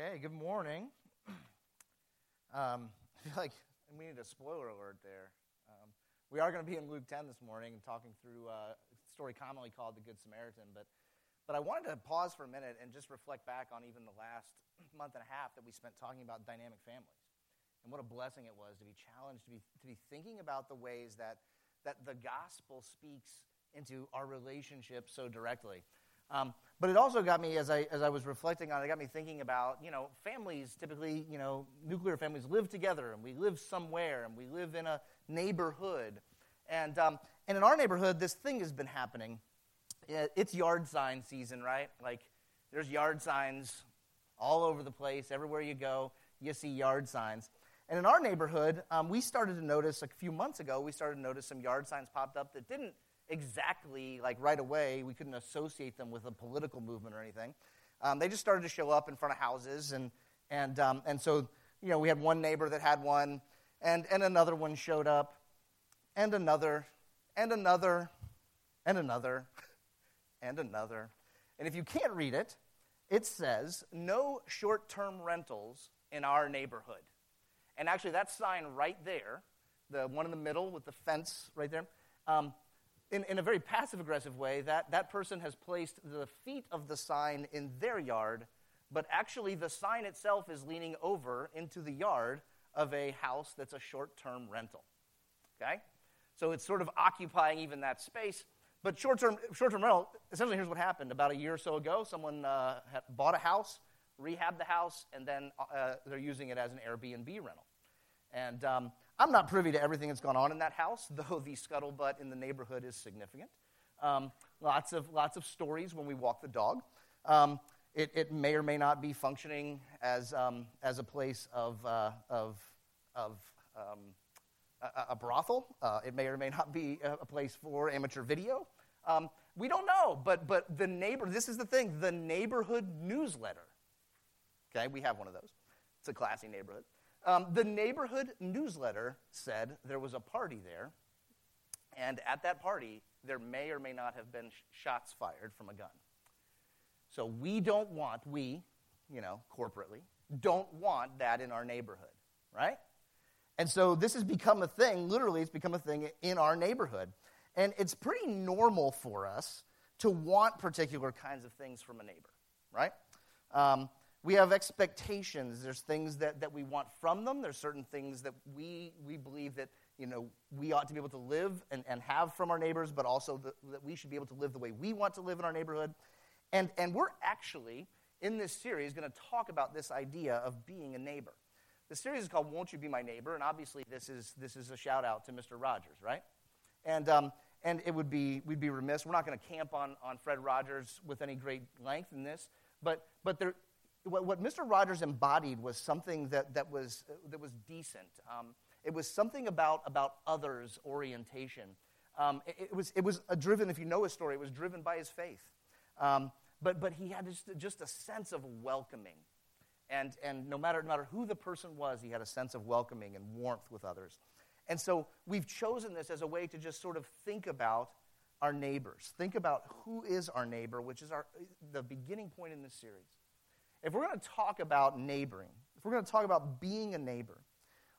Okay, good morning. Um, I feel like we need a spoiler alert there. Um, we are going to be in Luke 10 this morning and talking through uh, a story commonly called the Good Samaritan. But, but I wanted to pause for a minute and just reflect back on even the last month and a half that we spent talking about dynamic families. And what a blessing it was to be challenged, to be, to be thinking about the ways that, that the gospel speaks into our relationship so directly. Um, but it also got me, as I, as I was reflecting on it, it got me thinking about, you know, families typically, you know, nuclear families live together and we live somewhere and we live in a neighborhood. And, um, and in our neighborhood, this thing has been happening. It's yard sign season, right? Like, there's yard signs all over the place. Everywhere you go, you see yard signs. And in our neighborhood, um, we started to notice a few months ago, we started to notice some yard signs popped up that didn't exactly, like right away, we couldn't associate them with a political movement or anything. Um, they just started to show up in front of houses. And, and, um, and so, you know, we had one neighbor that had one, and, and another one showed up, and another, and another, and another, and another. And if you can't read it, it says, no short term rentals in our neighborhood. And actually, that sign right there, the one in the middle with the fence right there, um, in, in a very passive aggressive way, that, that person has placed the feet of the sign in their yard, but actually the sign itself is leaning over into the yard of a house that's a short term rental. Okay? So it's sort of occupying even that space. But short term short term rental, essentially, here's what happened. About a year or so ago, someone uh, bought a house, rehabbed the house, and then uh, they're using it as an Airbnb rental. And um, I'm not privy to everything that's gone on in that house, though the scuttlebutt in the neighborhood is significant. Um, lots, of, lots of stories when we walk the dog. Um, it, it, may or may not be functioning as, um, as a place of, uh, of, of um, a, a, brothel. Uh, it may or may not be a, place for amateur video. Um, we don't know, but, but the neighbor, this is the thing, the neighborhood newsletter. Okay, we have one of those. It's a classy neighborhood. Um, the neighborhood newsletter said there was a party there, and at that party, there may or may not have been sh- shots fired from a gun. So we don't want, we, you know, corporately, don't want that in our neighborhood, right? And so this has become a thing, literally, it's become a thing in our neighborhood. And it's pretty normal for us to want particular kinds of things from a neighbor, right? Um, we have expectations. There's things that, that we want from them. There's certain things that we, we believe that you know, we ought to be able to live and, and have from our neighbors, but also the, that we should be able to live the way we want to live in our neighborhood. And, and we're actually, in this series, going to talk about this idea of being a neighbor. The series is called Won't You Be My Neighbor? And obviously, this is, this is a shout out to Mr. Rogers, right? And, um, and it would be, we'd be remiss. We're not going to camp on, on Fred Rogers with any great length in this, but, but there, what, what Mr. Rogers embodied was something that, that, was, that was decent. Um, it was something about, about others' orientation. Um, it, it, was, it was driven, if you know his story, it was driven by his faith. Um, but, but he had just, just a sense of welcoming. And, and no, matter, no matter who the person was, he had a sense of welcoming and warmth with others. And so we've chosen this as a way to just sort of think about our neighbors. Think about who is our neighbor, which is our, the beginning point in this series. If we're going to talk about neighboring, if we're going to talk about being a neighbor,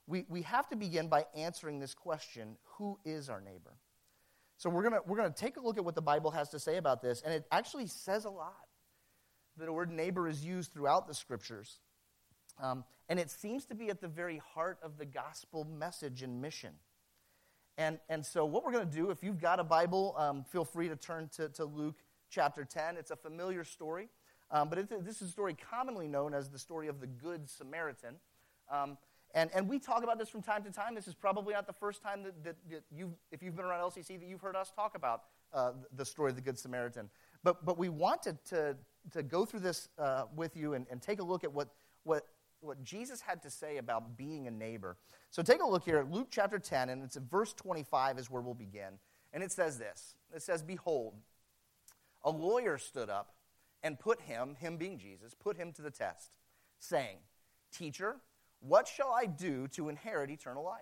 we, we have to begin by answering this question who is our neighbor? So we're going we're going to take a look at what the Bible has to say about this, and it actually says a lot. The word neighbor is used throughout the scriptures. Um, and it seems to be at the very heart of the gospel message and mission. And, and so, what we're going to do, if you've got a Bible, um, feel free to turn to, to Luke chapter 10. It's a familiar story. Um, but this is a story commonly known as the story of the Good Samaritan. Um, and, and we talk about this from time to time. This is probably not the first time that, that, that you, if you've been around LCC, that you've heard us talk about uh, the story of the Good Samaritan. But, but we wanted to, to go through this uh, with you and, and take a look at what, what, what Jesus had to say about being a neighbor. So take a look here at Luke chapter 10, and it's verse 25 is where we'll begin. And it says this It says, Behold, a lawyer stood up and put him, him being Jesus, put him to the test, saying, Teacher, what shall I do to inherit eternal life?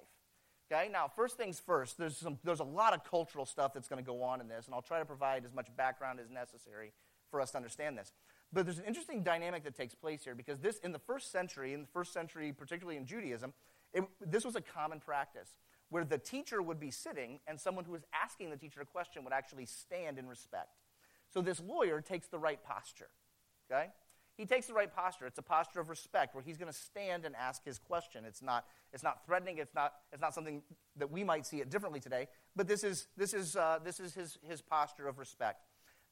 Okay, now, first things first, there's, some, there's a lot of cultural stuff that's going to go on in this, and I'll try to provide as much background as necessary for us to understand this. But there's an interesting dynamic that takes place here because this, in the first century, in the first century, particularly in Judaism, it, this was a common practice where the teacher would be sitting and someone who was asking the teacher a question would actually stand in respect. So this lawyer takes the right posture, okay? He takes the right posture. It's a posture of respect where he's going to stand and ask his question. It's not, it's not threatening. It's not, it's not something that we might see it differently today. But this is, this is, uh, this is his, his posture of respect.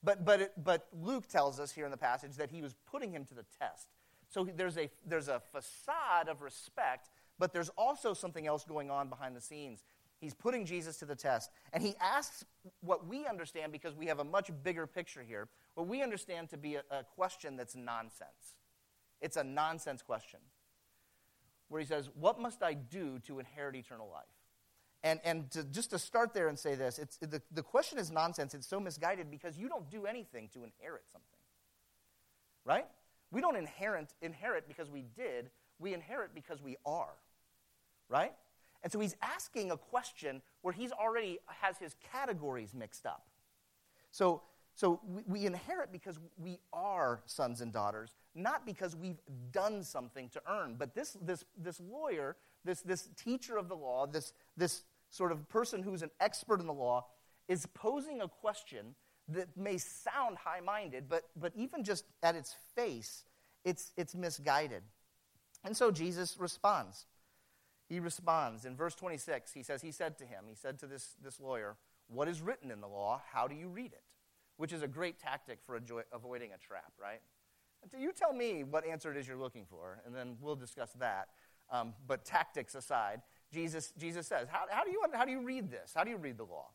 But, but, it, but Luke tells us here in the passage that he was putting him to the test. So there's a, there's a facade of respect, but there's also something else going on behind the scenes. He's putting Jesus to the test. And he asks what we understand, because we have a much bigger picture here, what we understand to be a, a question that's nonsense. It's a nonsense question. Where he says, What must I do to inherit eternal life? And, and to, just to start there and say this, it's, the, the question is nonsense. It's so misguided because you don't do anything to inherit something. Right? We don't inherit, inherit because we did, we inherit because we are. Right? And so he's asking a question where he's already has his categories mixed up. So, so we, we inherit because we are sons and daughters, not because we've done something to earn. But this, this, this lawyer, this, this teacher of the law, this, this sort of person who's an expert in the law, is posing a question that may sound high minded, but, but even just at its face, it's, it's misguided. And so Jesus responds. He responds. In verse 26, he says, He said to him, He said to this, this lawyer, What is written in the law? How do you read it? Which is a great tactic for avoiding a trap, right? You tell me what answer it is you're looking for, and then we'll discuss that. Um, but tactics aside, Jesus, Jesus says, how, how, do you, how do you read this? How do you read the law?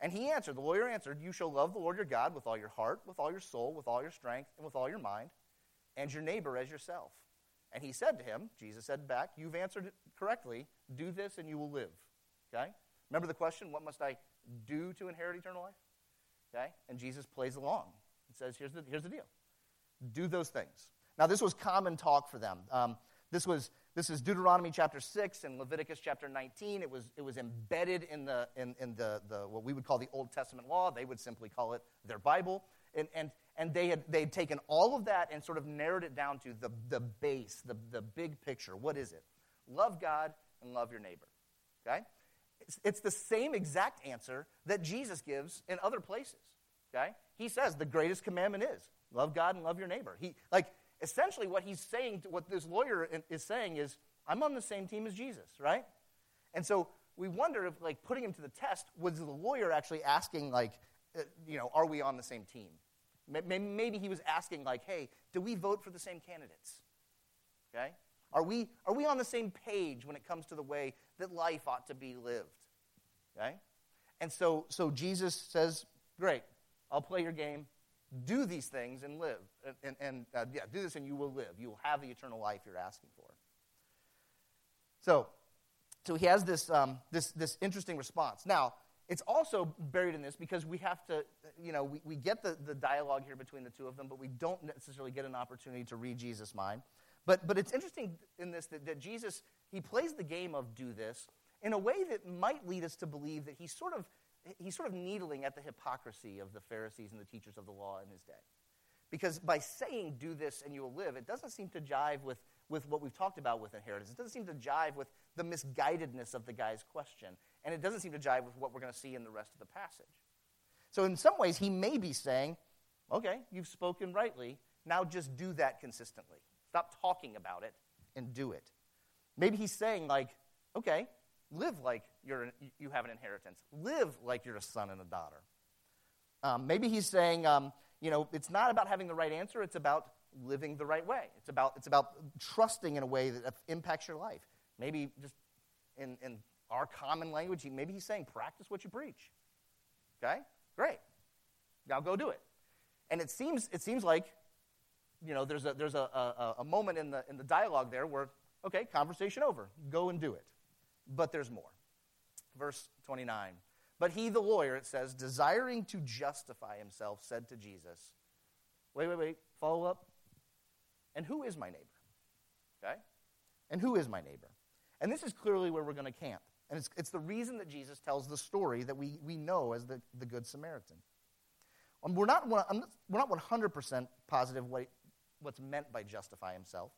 And he answered, the lawyer answered, You shall love the Lord your God with all your heart, with all your soul, with all your strength, and with all your mind, and your neighbor as yourself. And he said to him, Jesus said back, You've answered it correctly. Do this and you will live. Okay? Remember the question, What must I do to inherit eternal life? Okay? And Jesus plays along and says, Here's the, here's the deal do those things. Now, this was common talk for them. Um, this was this is Deuteronomy chapter 6 and Leviticus chapter 19. It was, it was embedded in, the, in, in the, the, what we would call the Old Testament law. They would simply call it their Bible. And, and, and they, had, they had taken all of that and sort of narrowed it down to the, the base, the, the big picture. What is it? Love God and love your neighbor. Okay? It's, it's the same exact answer that Jesus gives in other places. Okay? He says the greatest commandment is love God and love your neighbor. He, like, essentially what he's saying, what this lawyer is saying is, I'm on the same team as Jesus, right? And so we wonder if, like, putting him to the test, was the lawyer actually asking, like, uh, you know, are we on the same team? Maybe he was asking, like, hey, do we vote for the same candidates? Okay? Are we, are we on the same page when it comes to the way that life ought to be lived? Okay? And so, so Jesus says, great, I'll play your game do these things and live. And, and, uh, yeah, do this and you will live. You will have the eternal life you're asking for. So, so he has this, um, this, this interesting response. Now, it's also buried in this because we have to, you know, we, we get the, the dialogue here between the two of them, but we don't necessarily get an opportunity to read Jesus' mind. But, but it's interesting in this that, that Jesus, he plays the game of do this in a way that might lead us to believe that he's sort of he's sort of needling at the hypocrisy of the Pharisees and the teachers of the law in his day. Because by saying, do this and you will live, it doesn't seem to jive with, with what we've talked about with inheritance. It doesn't seem to jive with the misguidedness of the guy's question. And it doesn't seem to jive with what we're going to see in the rest of the passage. So, in some ways, he may be saying, okay, you've spoken rightly. Now just do that consistently. Stop talking about it and do it. Maybe he's saying, like, okay, live like you're, you have an inheritance. Live like you're a son and a daughter. Um, maybe he's saying, um, you know, it's not about having the right answer, it's about living the right way. It's about, it's about trusting in a way that impacts your life. Maybe just in, in our common language, maybe he's saying, practice what you preach. Okay? Great. Now go do it. And it seems, it seems like, you know, there's a, there's a, a, a moment in the, in the dialogue there where, okay, conversation over. Go and do it. But there's more. Verse 29. But he, the lawyer, it says, desiring to justify himself, said to Jesus, Wait, wait, wait, follow up. And who is my neighbor? Okay? And who is my neighbor? And this is clearly where we're going to camp. And it's, it's the reason that Jesus tells the story that we, we know as the, the Good Samaritan. Um, we're, not, we're not 100% positive what, what's meant by justify himself.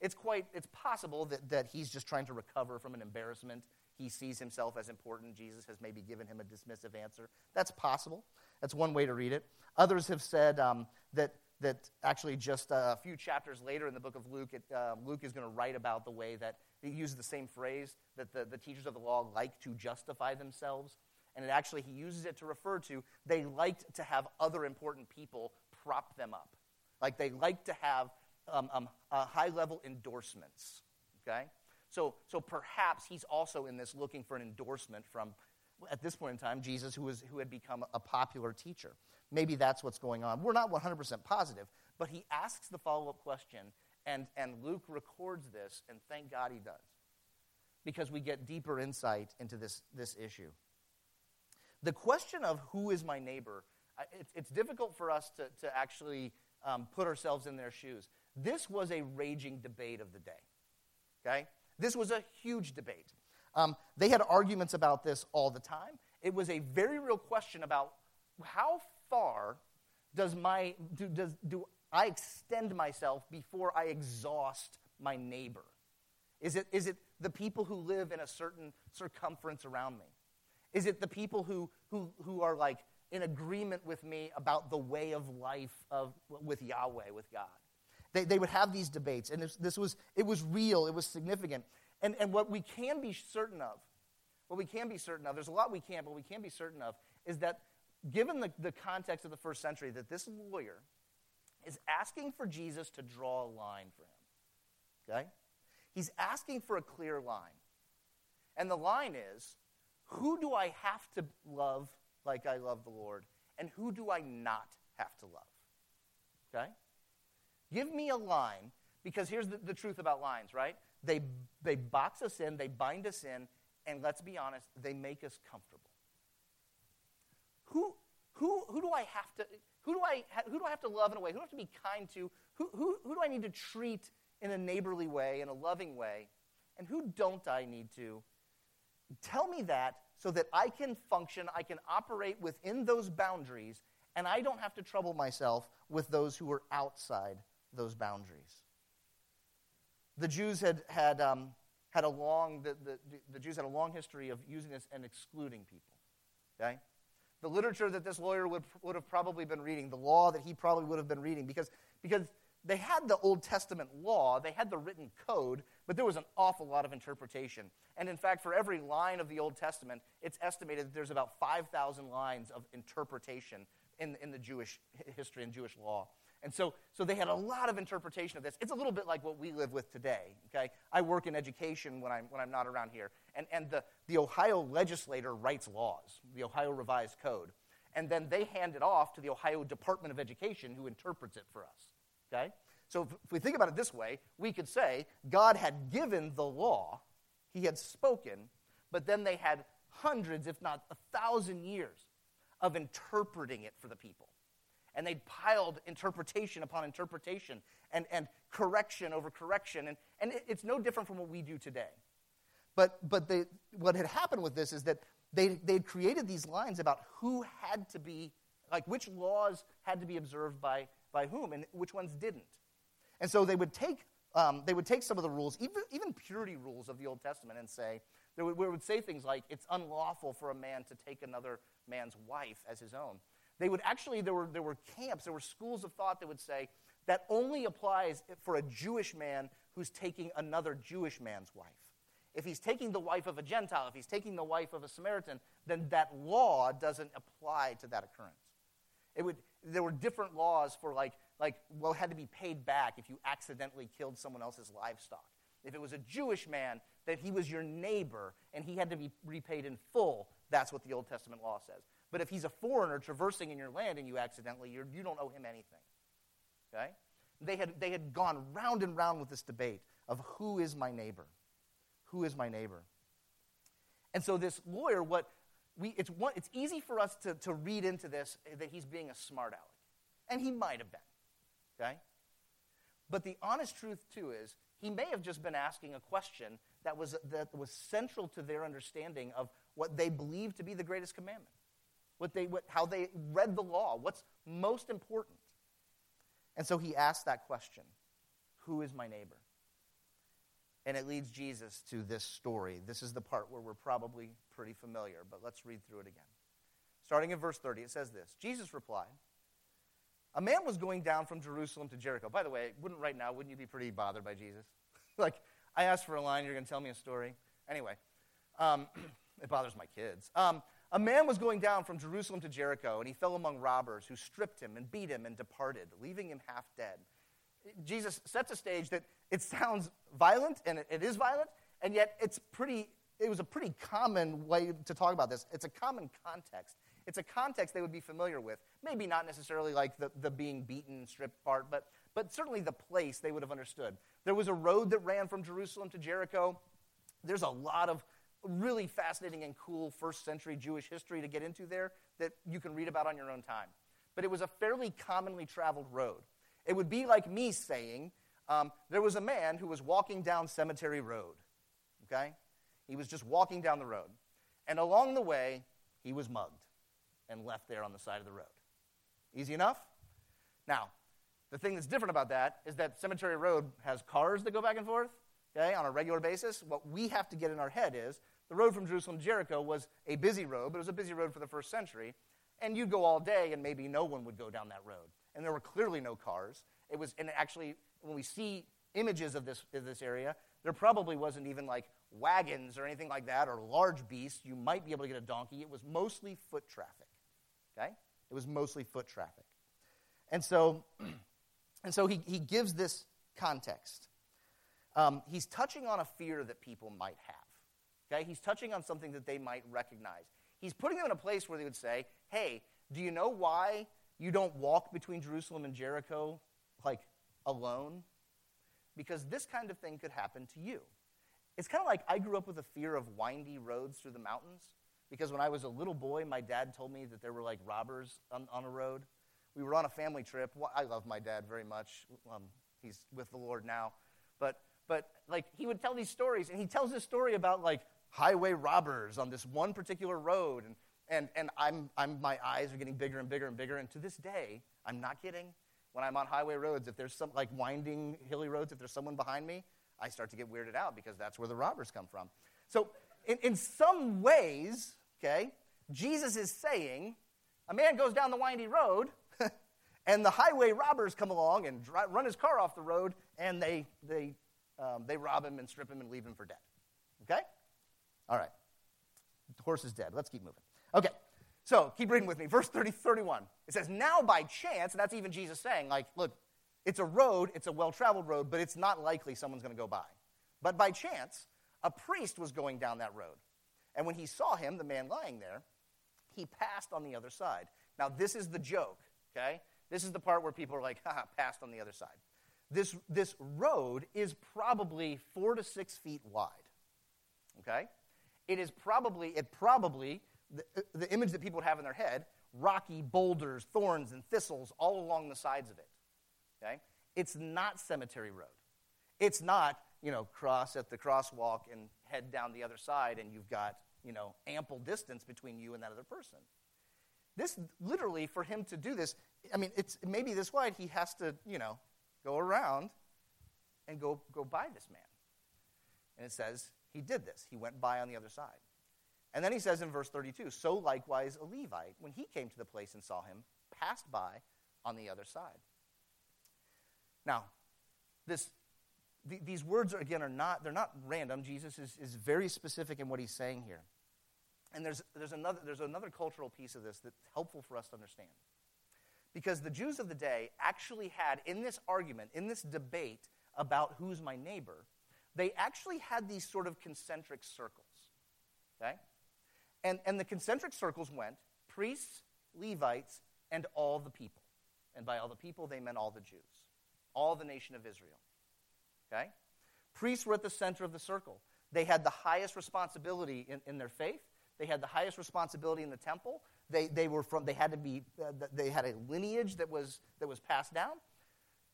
It's quite, it's possible that, that he's just trying to recover from an embarrassment. He sees himself as important. Jesus has maybe given him a dismissive answer. That's possible. That's one way to read it. Others have said um, that, that actually just a few chapters later in the book of Luke, it, uh, Luke is going to write about the way that he uses the same phrase that the, the teachers of the law like to justify themselves. And it actually, he uses it to refer to they liked to have other important people prop them up. Like they liked to have um, um, uh, high level endorsements. Okay? So, so perhaps he's also in this looking for an endorsement from, at this point in time, Jesus, who, was, who had become a popular teacher. Maybe that's what's going on. We're not 100% positive, but he asks the follow up question, and, and Luke records this, and thank God he does, because we get deeper insight into this, this issue. The question of who is my neighbor, it's, it's difficult for us to, to actually um, put ourselves in their shoes. This was a raging debate of the day. Okay? This was a huge debate. Um, they had arguments about this all the time. It was a very real question about how far does my do, does, do I extend myself before I exhaust my neighbor? Is it, is it the people who live in a certain circumference around me? Is it the people who, who, who are like in agreement with me about the way of life of, with Yahweh, with God? They, they would have these debates, and this, this was, it was real, it was significant. And, and what we can be certain of, what we can be certain of, there's a lot we can't, but we can be certain of, is that given the, the context of the first century, that this lawyer is asking for Jesus to draw a line for him. Okay? He's asking for a clear line. And the line is who do I have to love like I love the Lord? And who do I not have to love? Okay? Give me a line, because here's the, the truth about lines, right? They, they box us in, they bind us in, and let's be honest, they make us comfortable. Who, who, who do I have to, who do I, who do I have to love in a way? Who do I have to be kind to? Who, who, who do I need to treat in a neighborly way, in a loving way? And who don't I need to? Tell me that so that I can function, I can operate within those boundaries, and I don't have to trouble myself with those who are outside those boundaries. The Jews had, had, um, had a long, the, the, the Jews had a long history of using this and excluding people. Okay? The literature that this lawyer would, would have probably been reading, the law that he probably would have been reading, because, because they had the Old Testament law, they had the written code, but there was an awful lot of interpretation. And in fact, for every line of the Old Testament, it's estimated that there's about 5,000 lines of interpretation in, in the Jewish history and Jewish law. And so, so they had a lot of interpretation of this. It's a little bit like what we live with today. Okay? I work in education when I'm, when I'm not around here. And, and the, the Ohio legislator writes laws, the Ohio Revised Code. And then they hand it off to the Ohio Department of Education, who interprets it for us. Okay? So if, if we think about it this way, we could say God had given the law, He had spoken, but then they had hundreds, if not a thousand years of interpreting it for the people. And they'd piled interpretation upon interpretation and, and correction over correction. And, and it's no different from what we do today. But, but they, what had happened with this is that they, they'd created these lines about who had to be, like which laws had to be observed by, by whom and which ones didn't. And so they would take, um, they would take some of the rules, even, even purity rules of the Old Testament, and say, they would, would say things like, it's unlawful for a man to take another man's wife as his own. They would actually, there were, there were camps, there were schools of thought that would say that only applies for a Jewish man who's taking another Jewish man's wife. If he's taking the wife of a Gentile, if he's taking the wife of a Samaritan, then that law doesn't apply to that occurrence. It would, there were different laws for like, like well, had to be paid back if you accidentally killed someone else's livestock. If it was a Jewish man, that he was your neighbor and he had to be repaid in full, that's what the Old Testament law says. But if he's a foreigner traversing in your land and you accidentally, you're, you do not owe him anything. Okay? They had, they had gone round and round with this debate of who is my neighbor? Who is my neighbor? And so this lawyer, what we, it's, one, it's easy for us to, to read into this that he's being a smart aleck. And he might have been. Okay? But the honest truth, too, is he may have just been asking a question that was, that was central to their understanding of what they believed to be the greatest commandment, what they, what, how they read the law, what's most important. And so he asked that question Who is my neighbor? And it leads Jesus to this story. This is the part where we're probably pretty familiar, but let's read through it again. Starting in verse 30, it says this Jesus replied, A man was going down from Jerusalem to Jericho. By the way, wouldn't right now, wouldn't you be pretty bothered by Jesus? like, I asked for a line, you're going to tell me a story? Anyway, um, it bothers my kids. Um, a man was going down from Jerusalem to Jericho, and he fell among robbers who stripped him and beat him and departed, leaving him half dead. Jesus sets a stage that it sounds violent, and it is violent, and yet it's pretty, it was a pretty common way to talk about this. It's a common context. It's a context they would be familiar with. Maybe not necessarily like the, the being beaten, stripped part, but, but certainly the place they would have understood. There was a road that ran from Jerusalem to Jericho. There's a lot of really fascinating and cool first century Jewish history to get into there that you can read about on your own time. But it was a fairly commonly traveled road. It would be like me saying, um, there was a man who was walking down Cemetery Road. Okay? He was just walking down the road. And along the way, he was mugged and left there on the side of the road. Easy enough? Now, the thing that's different about that is that Cemetery Road has cars that go back and forth, okay, on a regular basis. What we have to get in our head is the road from Jerusalem to Jericho was a busy road, but it was a busy road for the first century. And you'd go all day, and maybe no one would go down that road. And there were clearly no cars. It was, and actually, when we see images of this, of this area, there probably wasn't even like wagons or anything like that or large beasts. You might be able to get a donkey. It was mostly foot traffic. Okay? It was mostly foot traffic. And so, and so he, he gives this context. Um, he's touching on a fear that people might have. Okay? He's touching on something that they might recognize. He's putting them in a place where they would say, hey, do you know why you don't walk between Jerusalem and Jericho like alone? Because this kind of thing could happen to you. It's kind of like I grew up with a fear of windy roads through the mountains because when I was a little boy, my dad told me that there were like robbers on, on a road. We were on a family trip. I love my dad very much. Um, he's with the Lord now. But, but like he would tell these stories, and he tells this story about like highway robbers on this one particular road. And, and, and I'm, I'm, my eyes are getting bigger and bigger and bigger. And to this day, I'm not kidding. When I'm on highway roads, if there's some like winding, hilly roads, if there's someone behind me, I start to get weirded out because that's where the robbers come from. So, in, in some ways, okay, Jesus is saying a man goes down the windy road and the highway robbers come along and run his car off the road and they, they, um, they rob him and strip him and leave him for dead. Okay? All right. The horse is dead. Let's keep moving. Okay. So keep reading with me. Verse 30, 31. It says, Now by chance, and that's even Jesus saying, like, look, it's a road, it's a well traveled road, but it's not likely someone's going to go by. But by chance, a priest was going down that road. And when he saw him, the man lying there, he passed on the other side. Now, this is the joke, okay? This is the part where people are like, haha, passed on the other side. This, this road is probably four to six feet wide, okay? it is probably, it probably, the, uh, the image that people would have in their head, rocky boulders, thorns, and thistles all along the sides of it. Okay? It's not Cemetery Road. It's not, you know, cross at the crosswalk and head down the other side and you've got, you know, ample distance between you and that other person. This, literally, for him to do this, I mean, it's maybe this wide, he has to, you know, go around and go, go by this man. And it says, he did this. He went by on the other side. And then he says in verse 32 So likewise a Levite, when he came to the place and saw him, passed by on the other side. Now, this, th- these words, are, again, are not, they're not random. Jesus is, is very specific in what he's saying here. And there's, there's, another, there's another cultural piece of this that's helpful for us to understand. Because the Jews of the day actually had, in this argument, in this debate about who's my neighbor, they actually had these sort of concentric circles. Okay? And, and the concentric circles went priests, Levites, and all the people. And by all the people, they meant all the Jews, all the nation of Israel. Okay? Priests were at the center of the circle. They had the highest responsibility in, in their faith. They had the highest responsibility in the temple. They, they were from, they had to be, uh, they had a lineage that was, that was passed down.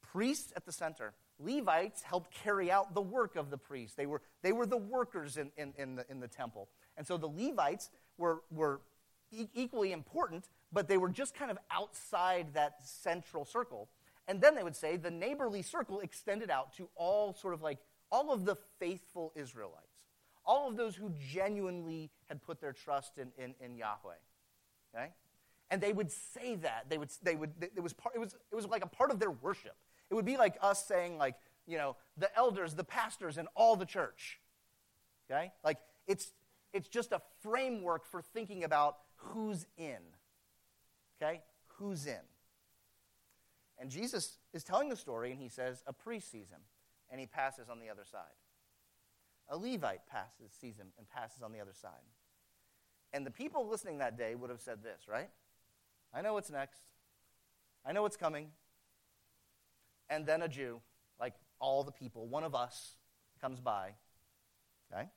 Priests at the center. Levites helped carry out the work of the priests. They were, they were the workers in, in, in, the, in the temple. And so the Levites were, were e- equally important, but they were just kind of outside that central circle. And then they would say the neighborly circle extended out to all sort of like all of the faithful Israelites, all of those who genuinely had put their trust in, in, in Yahweh. Okay? And they would say that. They would, they would, it, was part, it, was, it was like a part of their worship. It would be like us saying, like, you know, the elders, the pastors, and all the church. Okay? Like, it's, it's just a framework for thinking about who's in. Okay? Who's in. And Jesus is telling the story, and he says, a priest sees him, and he passes on the other side. A Levite passes, sees him, and passes on the other side. And the people listening that day would have said this, right? I know what's next. I know what's coming. And then a Jew, like all the people, one of us, comes by. Okay?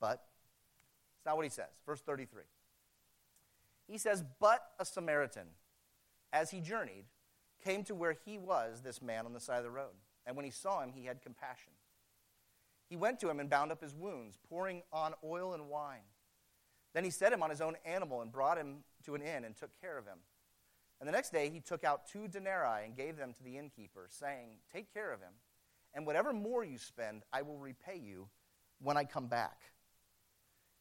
But it's not what he says. Verse 33. He says, But a Samaritan, as he journeyed, came to where he was, this man on the side of the road. And when he saw him, he had compassion. He went to him and bound up his wounds, pouring on oil and wine. Then he set him on his own animal and brought him to an inn and took care of him. And the next day he took out two denarii and gave them to the innkeeper, saying, Take care of him, and whatever more you spend, I will repay you when I come back.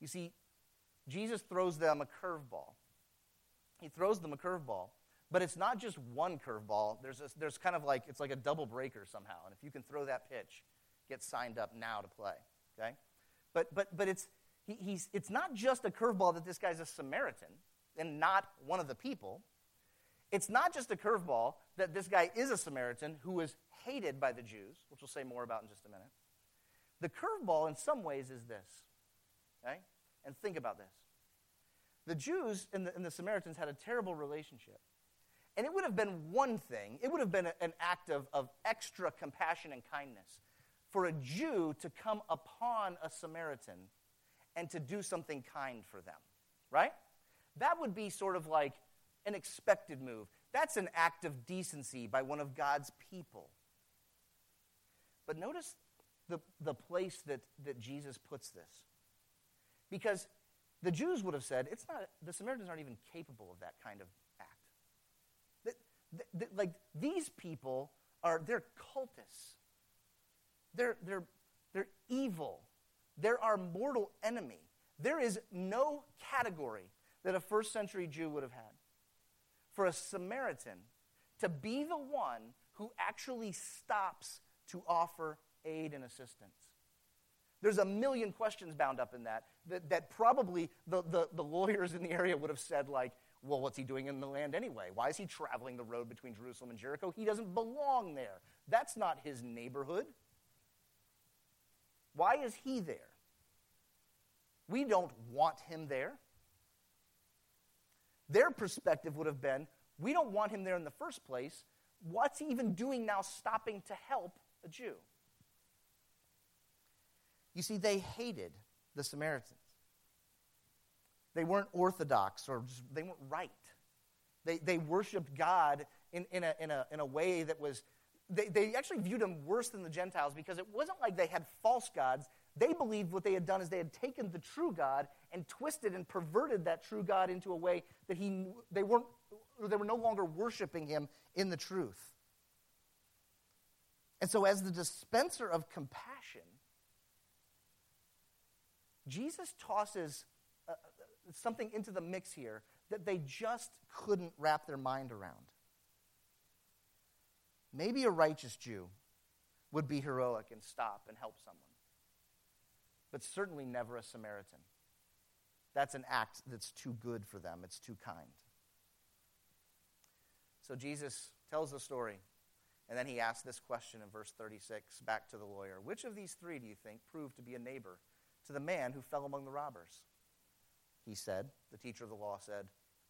You see, Jesus throws them a curveball. He throws them a curveball, but it's not just one curveball. There's, a, there's kind of like, it's like a double breaker somehow. And if you can throw that pitch, get signed up now to play, okay? But, but, but it's, he, he's, it's not just a curveball that this guy's a Samaritan and not one of the people. It's not just a curveball that this guy is a Samaritan who is hated by the Jews, which we'll say more about in just a minute. The curveball, in some ways, is this. Okay? And think about this. The Jews and the, and the Samaritans had a terrible relationship. And it would have been one thing, it would have been an act of, of extra compassion and kindness for a Jew to come upon a Samaritan and to do something kind for them, right? That would be sort of like an expected move. That's an act of decency by one of God's people. But notice the, the place that, that Jesus puts this. Because the Jews would have said, it's not, the Samaritans aren't even capable of that kind of act. Like, these people are, they're cultists. They're, they're, they're evil. They're our mortal enemy. There is no category that a first century Jew would have had for a Samaritan to be the one who actually stops to offer aid and assistance. There's a million questions bound up in that that, that probably the, the, the lawyers in the area would have said, like, well, what's he doing in the land anyway? Why is he traveling the road between Jerusalem and Jericho? He doesn't belong there. That's not his neighborhood. Why is he there? We don't want him there. Their perspective would have been we don't want him there in the first place. What's he even doing now stopping to help a Jew? You see, they hated the Samaritans. They weren't orthodox or just, they weren't right. They, they worshiped God in, in, a, in, a, in a way that was, they, they actually viewed him worse than the Gentiles because it wasn't like they had false gods. They believed what they had done is they had taken the true God and twisted and perverted that true God into a way that he, they, weren't, they were no longer worshiping him in the truth. And so, as the dispenser of compassion, Jesus tosses uh, uh, something into the mix here that they just couldn't wrap their mind around. Maybe a righteous Jew would be heroic and stop and help someone but certainly never a Samaritan. That's an act that's too good for them, it's too kind. So Jesus tells the story, and then he asks this question in verse 36 back to the lawyer Which of these three do you think proved to be a neighbor to the man who fell among the robbers? He said, the teacher of the law said,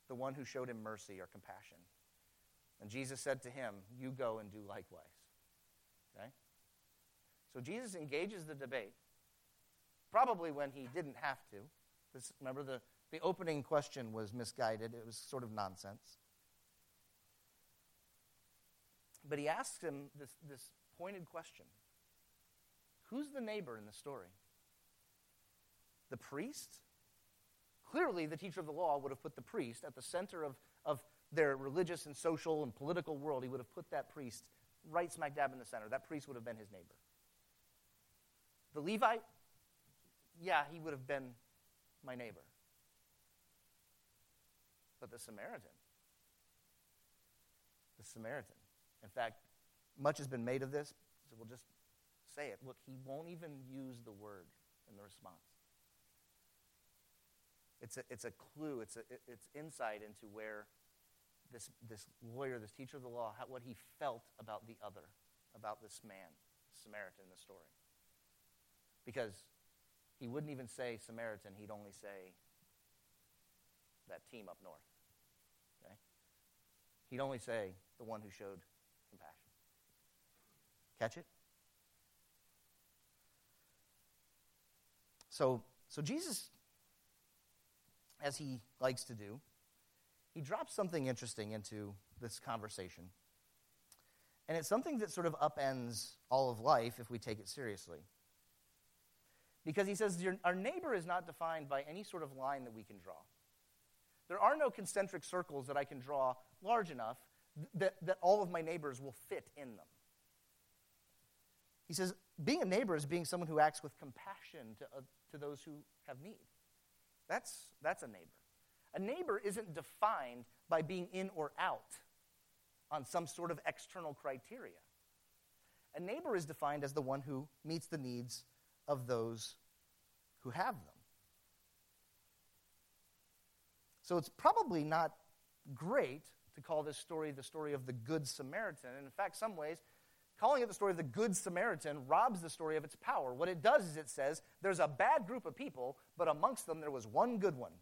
The one who showed him mercy or compassion. And Jesus said to him, You go and do likewise. Okay? So Jesus engages the debate probably when he didn't have to. This, remember, the, the opening question was misguided, it was sort of nonsense. But he asks him this, this pointed question Who's the neighbor in the story? The priest? Clearly, the teacher of the law would have put the priest at the center of, of their religious and social and political world, he would have put that priest right smack dab in the center. That priest would have been his neighbor. The Levite, yeah, he would have been my neighbor. But the Samaritan, the Samaritan, in fact, much has been made of this, so we'll just say it. Look, he won't even use the word in the response. It's a, it's a clue, it's, a, it's insight into where this, this lawyer, this teacher of the law, how, what he felt about the other, about this man, Samaritan in the story. Because he wouldn't even say Samaritan, he'd only say that team up north. Okay? He'd only say the one who showed compassion. Catch it? So, so Jesus, as he likes to do, he drops something interesting into this conversation. And it's something that sort of upends all of life if we take it seriously. Because he says our neighbor is not defined by any sort of line that we can draw. There are no concentric circles that I can draw large enough that, that all of my neighbors will fit in them. He says, being a neighbor is being someone who acts with compassion to, uh, to those who have need. That's, that's a neighbor. A neighbor isn't defined by being in or out on some sort of external criteria. A neighbor is defined as the one who meets the needs of those who have them. So it's probably not great to call this story the story of the Good Samaritan. And in fact, some ways, calling it the story of the Good Samaritan robs the story of its power. What it does is it says there's a bad group of people, but amongst them there was one good one,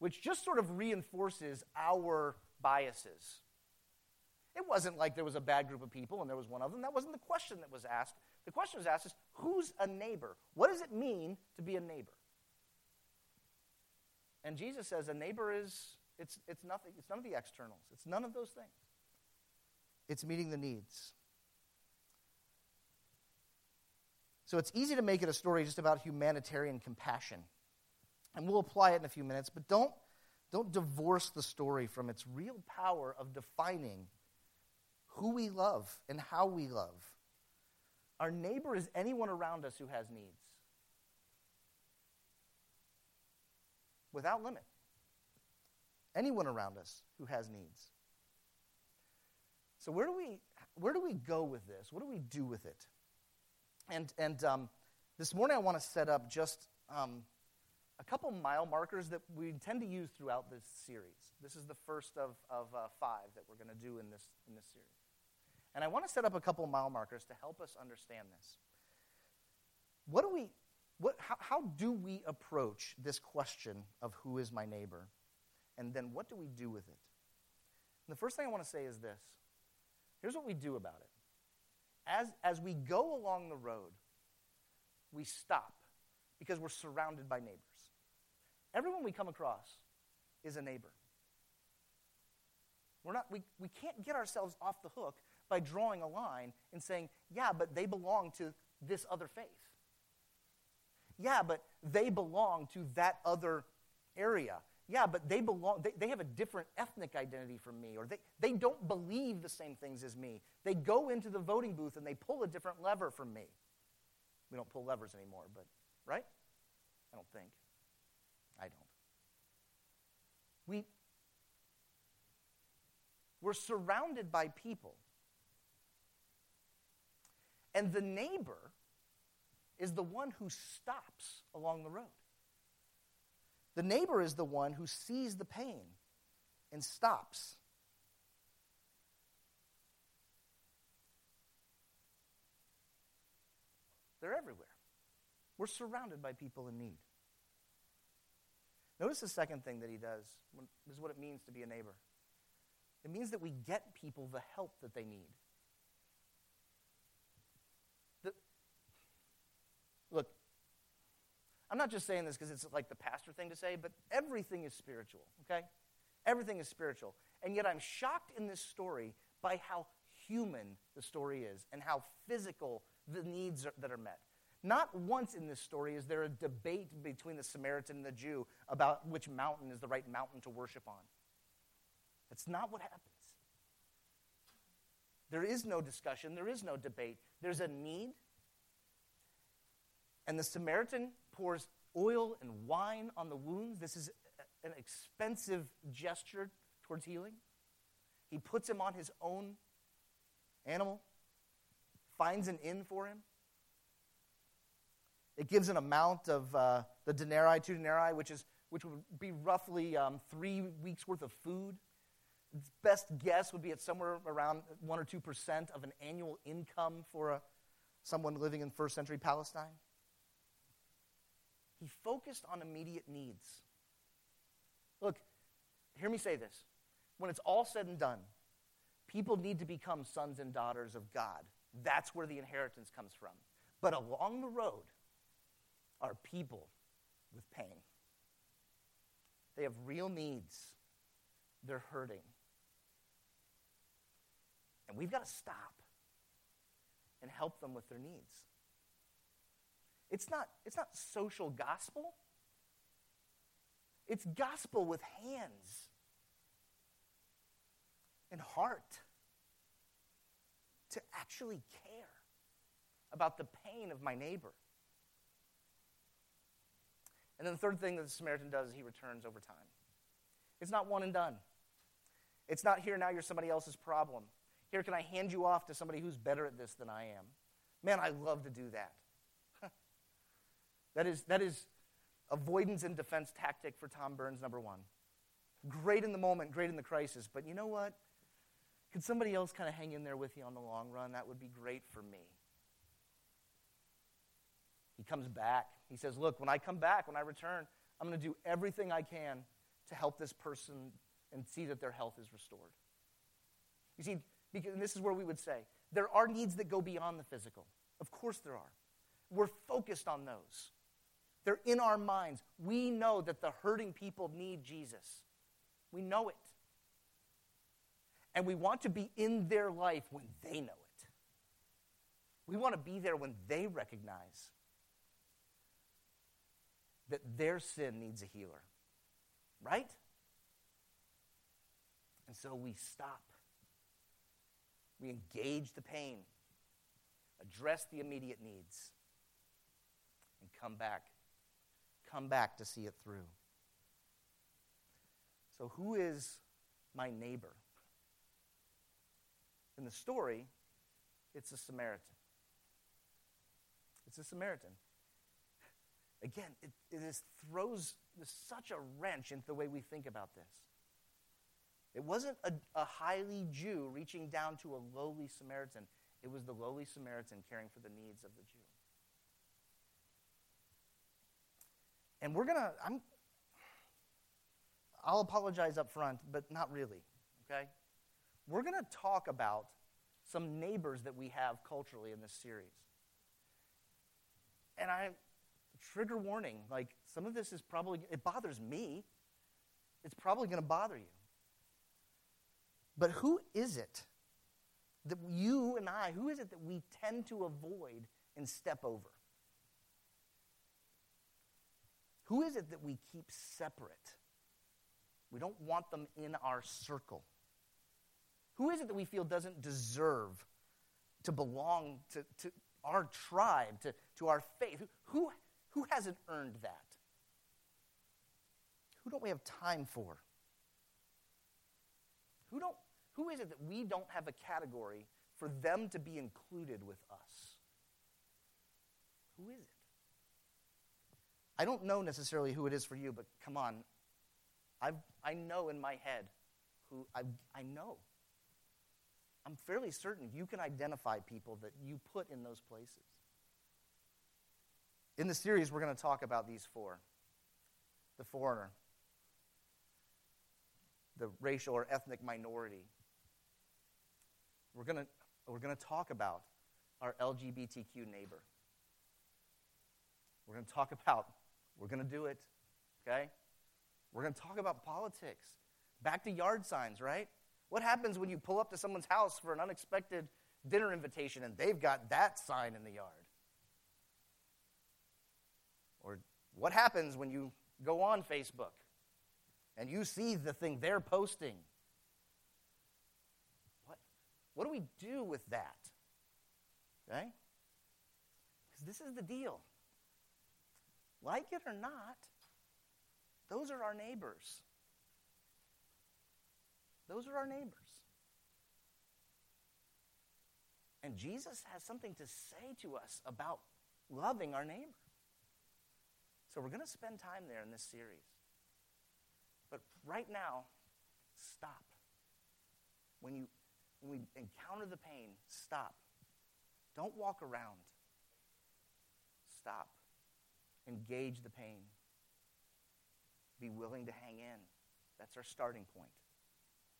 which just sort of reinforces our biases. It wasn't like there was a bad group of people and there was one of them. That wasn't the question that was asked. The question was asked is who's a neighbor? What does it mean to be a neighbor? And Jesus says a neighbor is it's, it's nothing, it's none of the externals. It's none of those things. It's meeting the needs. So it's easy to make it a story just about humanitarian compassion. And we'll apply it in a few minutes, but don't, don't divorce the story from its real power of defining who we love and how we love. Our neighbor is anyone around us who has needs. Without limit. Anyone around us who has needs. So where do we where do we go with this? What do we do with it? And, and um, this morning I want to set up just um, a couple mile markers that we intend to use throughout this series. This is the first of, of uh, five that we're going to do in this, in this series. And I want to set up a couple mile markers to help us understand this. What do we, what, how, how do we approach this question of who is my neighbor? And then what do we do with it? And the first thing I want to say is this here's what we do about it as, as we go along the road, we stop because we're surrounded by neighbors. Everyone we come across is a neighbor. We're not, we, we can't get ourselves off the hook by drawing a line and saying, yeah, but they belong to this other faith. Yeah, but they belong to that other area yeah, but they belong, they, they have a different ethnic identity from me, or they, they don't believe the same things as me. They go into the voting booth and they pull a different lever from me. We don't pull levers anymore, but, right? I don't think. I don't. We, we're surrounded by people. And the neighbor is the one who stops along the road. The neighbor is the one who sees the pain and stops. They're everywhere. We're surrounded by people in need. Notice the second thing that he does. This is what it means to be a neighbor. It means that we get people the help that they need. The, look, I'm not just saying this because it's like the pastor thing to say, but everything is spiritual, okay? Everything is spiritual. And yet I'm shocked in this story by how human the story is and how physical the needs are, that are met. Not once in this story is there a debate between the Samaritan and the Jew about which mountain is the right mountain to worship on. That's not what happens. There is no discussion, there is no debate. There's a need. And the Samaritan pours oil and wine on the wounds. This is an expensive gesture towards healing. He puts him on his own animal, finds an inn for him. It gives an amount of uh, the denarii, two denarii, which, is, which would be roughly um, three weeks' worth of food. Its best guess would be at somewhere around 1 or 2% of an annual income for a, someone living in first century Palestine. He focused on immediate needs. Look, hear me say this. When it's all said and done, people need to become sons and daughters of God. That's where the inheritance comes from. But along the road are people with pain. They have real needs. They're hurting. And we've got to stop and help them with their needs. It's not, it's not social gospel, it's gospel with hands and heart to actually care about the pain of my neighbor. And then the third thing that the Samaritan does is he returns over time. It's not one and done. It's not here now you're somebody else's problem. Here, can I hand you off to somebody who's better at this than I am? Man, I love to do that. That, is, that is avoidance and defense tactic for Tom Burns, number one. Great in the moment, great in the crisis, but you know what? Could somebody else kind of hang in there with you on the long run? That would be great for me. He comes back. He says, Look, when I come back, when I return, I'm going to do everything I can to help this person and see that their health is restored. You see, because, this is where we would say there are needs that go beyond the physical. Of course, there are. We're focused on those, they're in our minds. We know that the hurting people need Jesus, we know it. And we want to be in their life when they know it. We want to be there when they recognize that their sin needs a healer. Right? And so we stop we engage the pain, address the immediate needs, and come back. Come back to see it through. So, who is my neighbor? In the story, it's a Samaritan. It's a Samaritan. Again, it, it is, throws such a wrench into the way we think about this. It wasn't a, a highly Jew reaching down to a lowly Samaritan. It was the lowly Samaritan caring for the needs of the Jew. And we're going to, I'm, I'll apologize up front, but not really, okay? We're going to talk about some neighbors that we have culturally in this series. And I, trigger warning, like some of this is probably, it bothers me. It's probably going to bother you. But who is it that you and I, who is it that we tend to avoid and step over? Who is it that we keep separate? We don't want them in our circle. Who is it that we feel doesn't deserve to belong to, to our tribe, to, to our faith? Who, who hasn't earned that? Who don't we have time for? Who don't who is it that we don't have a category for them to be included with us? Who is it? I don't know necessarily who it is for you, but come on. i I know in my head who I, I know. I'm fairly certain you can identify people that you put in those places. In the series, we're going to talk about these four the foreigner, the racial or ethnic minority, we're going to we're going to talk about our LGBTQ neighbor. We're going to talk about, we're going to do it, okay? We're going to talk about politics. Back to yard signs, right? What happens when you pull up to someone's house for an unexpected dinner invitation and they've got that sign in the yard? Or what happens when you go on Facebook and you see the thing they're posting What what do we do with that? Okay? Because this is the deal. Like it or not, those are our neighbors. Those are our neighbors. And Jesus has something to say to us about loving our neighbor. So we're going to spend time there in this series. But right now, stop. When you when we encounter the pain, stop. Don't walk around. Stop. Engage the pain. Be willing to hang in. That's our starting point.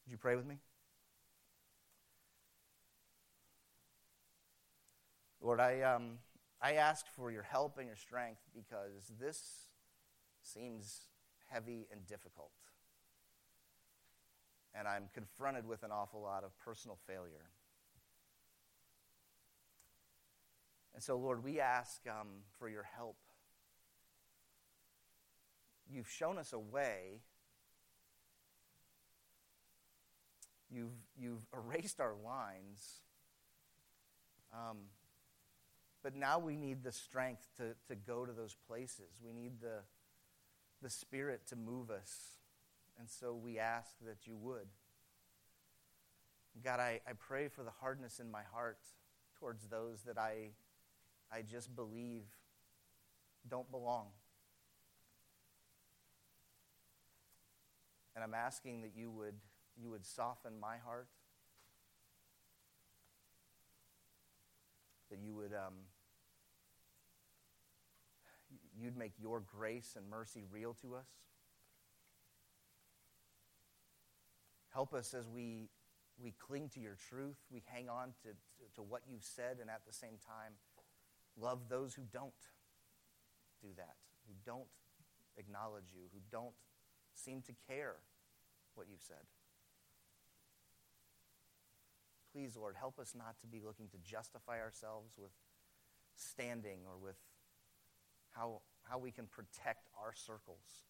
Would you pray with me? Lord, I, um, I ask for your help and your strength because this seems heavy and difficult. And I'm confronted with an awful lot of personal failure. And so, Lord, we ask um, for your help. You've shown us a way. You've, you've erased our lines. Um, but now we need the strength to, to go to those places. We need the, the Spirit to move us. And so we ask that you would. God, I, I pray for the hardness in my heart towards those that I, I just believe don't belong. And I'm asking that you would, you would soften my heart, that you would um, you'd make your grace and mercy real to us. Help us as we, we cling to your truth, we hang on to, to, to what you've said, and at the same time, love those who don't do that, who don't acknowledge you, who don't seem to care what you've said. Please, Lord, help us not to be looking to justify ourselves with standing or with how, how we can protect our circles.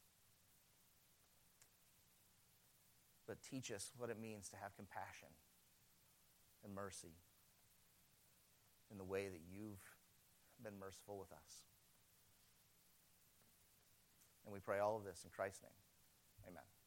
But teach us what it means to have compassion and mercy in the way that you've been merciful with us. And we pray all of this in Christ's name. Amen.